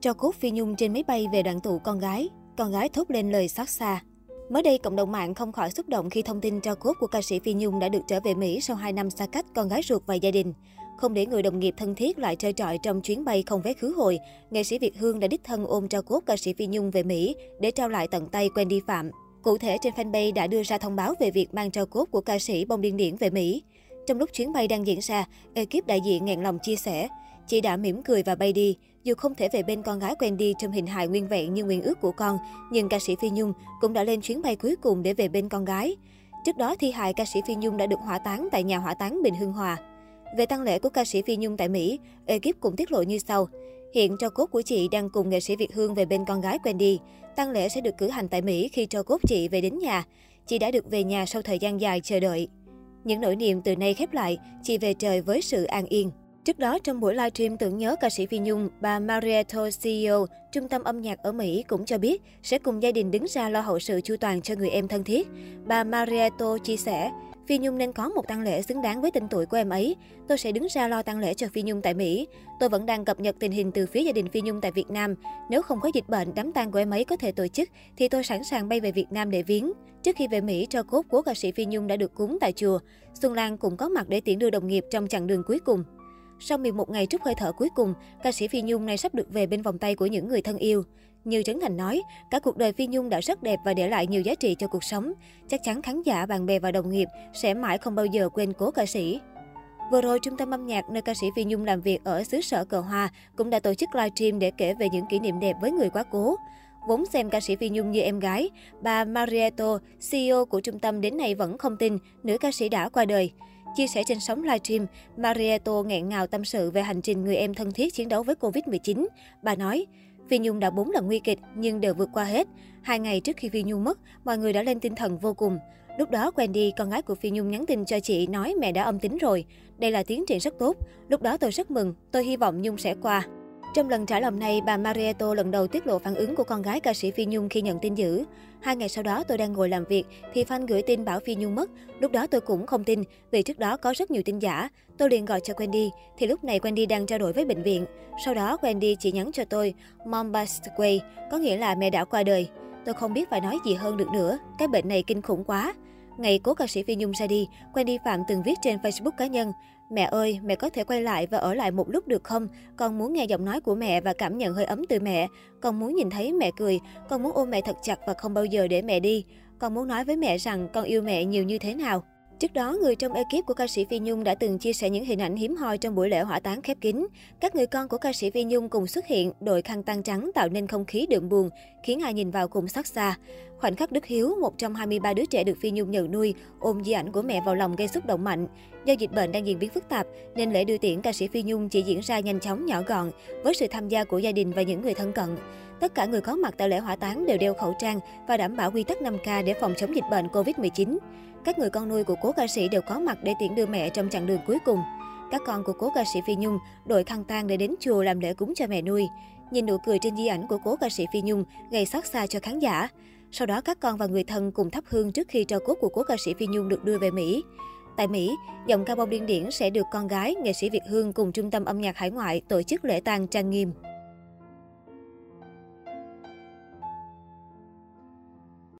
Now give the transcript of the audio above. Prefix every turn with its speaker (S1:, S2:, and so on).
S1: Cho cốt Phi Nhung trên máy bay về đoàn tụ con gái, con gái thốt lên lời xót xa. Mới đây, cộng đồng mạng không khỏi xúc động khi thông tin cho cốt của ca sĩ Phi Nhung đã được trở về Mỹ sau 2 năm xa cách con gái ruột và gia đình. Không để người đồng nghiệp thân thiết lại chơi trọi trong chuyến bay không vé khứ hồi, nghệ sĩ Việt Hương đã đích thân ôm cho cốt ca sĩ Phi Nhung về Mỹ để trao lại tận tay quen đi Phạm. Cụ thể, trên fanpage đã đưa ra thông báo về việc mang cho cốt của ca sĩ bông điên điển về Mỹ. Trong lúc chuyến bay đang diễn ra, ekip đại diện nghẹn lòng chia sẻ. Chị đã mỉm cười và bay đi. Dù không thể về bên con gái quen đi trong hình hài nguyên vẹn như nguyện ước của con, nhưng ca sĩ Phi Nhung cũng đã lên chuyến bay cuối cùng để về bên con gái. Trước đó, thi hài ca sĩ Phi Nhung đã được hỏa táng tại nhà hỏa táng Bình Hưng Hòa. Về tang lễ của ca sĩ Phi Nhung tại Mỹ, ekip cũng tiết lộ như sau. Hiện cho cốt của chị đang cùng nghệ sĩ Việt Hương về bên con gái Wendy. tăng lễ sẽ được cử hành tại Mỹ khi cho cốt chị về đến nhà. Chị đã được về nhà sau thời gian dài chờ đợi. Những nỗi niềm từ nay khép lại, chị về trời với sự an yên. Trước đó, trong buổi livestream tưởng nhớ ca sĩ Phi Nhung, bà Marietto CEO, trung tâm âm nhạc ở Mỹ cũng cho biết sẽ cùng gia đình đứng ra lo hậu sự chu toàn cho người em thân thiết. Bà Marietto chia sẻ, Phi Nhung nên có một tang lễ xứng đáng với tên tuổi của em ấy. Tôi sẽ đứng ra lo tang lễ cho Phi Nhung tại Mỹ. Tôi vẫn đang cập nhật tình hình từ phía gia đình Phi Nhung tại Việt Nam. Nếu không có dịch bệnh, đám tang của em ấy có thể tổ chức, thì tôi sẵn sàng bay về Việt Nam để viếng. Trước khi về Mỹ, cho cốt của ca sĩ Phi Nhung đã được cúng tại chùa. Xuân Lan cũng có mặt để tiễn đưa đồng nghiệp trong chặng đường cuối cùng. Sau 11 ngày trút hơi thở cuối cùng, ca sĩ Phi Nhung này sắp được về bên vòng tay của những người thân yêu. Như Trấn Thành nói, cả cuộc đời Phi Nhung đã rất đẹp và để lại nhiều giá trị cho cuộc sống. Chắc chắn khán giả, bạn bè và đồng nghiệp sẽ mãi không bao giờ quên cố ca sĩ. Vừa rồi, trung tâm âm nhạc nơi ca sĩ Phi Nhung làm việc ở xứ sở cờ hoa cũng đã tổ chức livestream để kể về những kỷ niệm đẹp với người quá cố. Vốn xem ca sĩ Phi Nhung như em gái, bà Marietto, CEO của trung tâm đến nay vẫn không tin nữ ca sĩ đã qua đời. Chia sẻ trên sóng livestream, Marietto nghẹn ngào tâm sự về hành trình người em thân thiết chiến đấu với Covid-19. Bà nói, Phi Nhung đã bốn lần nguy kịch nhưng đều vượt qua hết. Hai ngày trước khi Phi Nhung mất, mọi người đã lên tinh thần vô cùng. Lúc đó Wendy, con gái của Phi Nhung nhắn tin cho chị nói mẹ đã âm tính rồi. Đây là tiến triển rất tốt. Lúc đó tôi rất mừng, tôi hy vọng Nhung sẽ qua. Trong lần trả lòng này, bà Marietto lần đầu tiết lộ phản ứng của con gái ca sĩ Phi Nhung khi nhận tin dữ. Hai ngày sau đó tôi đang ngồi làm việc thì fan gửi tin bảo Phi Nhung mất. Lúc đó tôi cũng không tin vì trước đó có rất nhiều tin giả. Tôi liền gọi cho Wendy thì lúc này Wendy đang trao đổi với bệnh viện. Sau đó Wendy chỉ nhắn cho tôi Mom passed away, có nghĩa là mẹ đã qua đời. Tôi không biết phải nói gì hơn được nữa, cái bệnh này kinh khủng quá. Ngày cố ca sĩ Phi Nhung ra đi, Wendy Phạm từng viết trên Facebook cá nhân, Mẹ ơi, mẹ có thể quay lại và ở lại một lúc được không? Con muốn nghe giọng nói của mẹ và cảm nhận hơi ấm từ mẹ. Con muốn nhìn thấy mẹ cười. Con muốn ôm mẹ thật chặt và không bao giờ để mẹ đi. Con muốn nói với mẹ rằng con yêu mẹ nhiều như thế nào. Trước đó, người trong ekip của ca sĩ Phi Nhung đã từng chia sẻ những hình ảnh hiếm hoi trong buổi lễ hỏa táng khép kín. Các người con của ca sĩ Phi Nhung cùng xuất hiện, đội khăn tăng trắng tạo nên không khí đượm buồn, khiến ai nhìn vào cùng xót xa. Khoảnh khắc Đức Hiếu, một trong 23 đứa trẻ được Phi Nhung nhận nuôi, ôm di ảnh của mẹ vào lòng gây xúc động mạnh. Do dịch bệnh đang diễn biến phức tạp, nên lễ đưa tiễn ca sĩ Phi Nhung chỉ diễn ra nhanh chóng nhỏ gọn, với sự tham gia của gia đình và những người thân cận. Tất cả người có mặt tại lễ hỏa táng đều đeo khẩu trang và đảm bảo quy tắc 5K để phòng chống dịch bệnh Covid-19. Các người con nuôi của cố ca sĩ đều có mặt để tiễn đưa mẹ trong chặng đường cuối cùng. Các con của cố ca sĩ Phi Nhung đội khăn tang để đến chùa làm lễ cúng cho mẹ nuôi. Nhìn nụ cười trên di ảnh của cố ca sĩ Phi Nhung gây xót xa cho khán giả. Sau đó các con và người thân cùng thắp hương trước khi tro cốt của cố ca sĩ Phi Nhung được đưa về Mỹ. Tại Mỹ, dòng ca bông điên điển sẽ được con gái, nghệ sĩ Việt Hương cùng trung tâm âm nhạc hải ngoại tổ chức lễ tang trang nghiêm.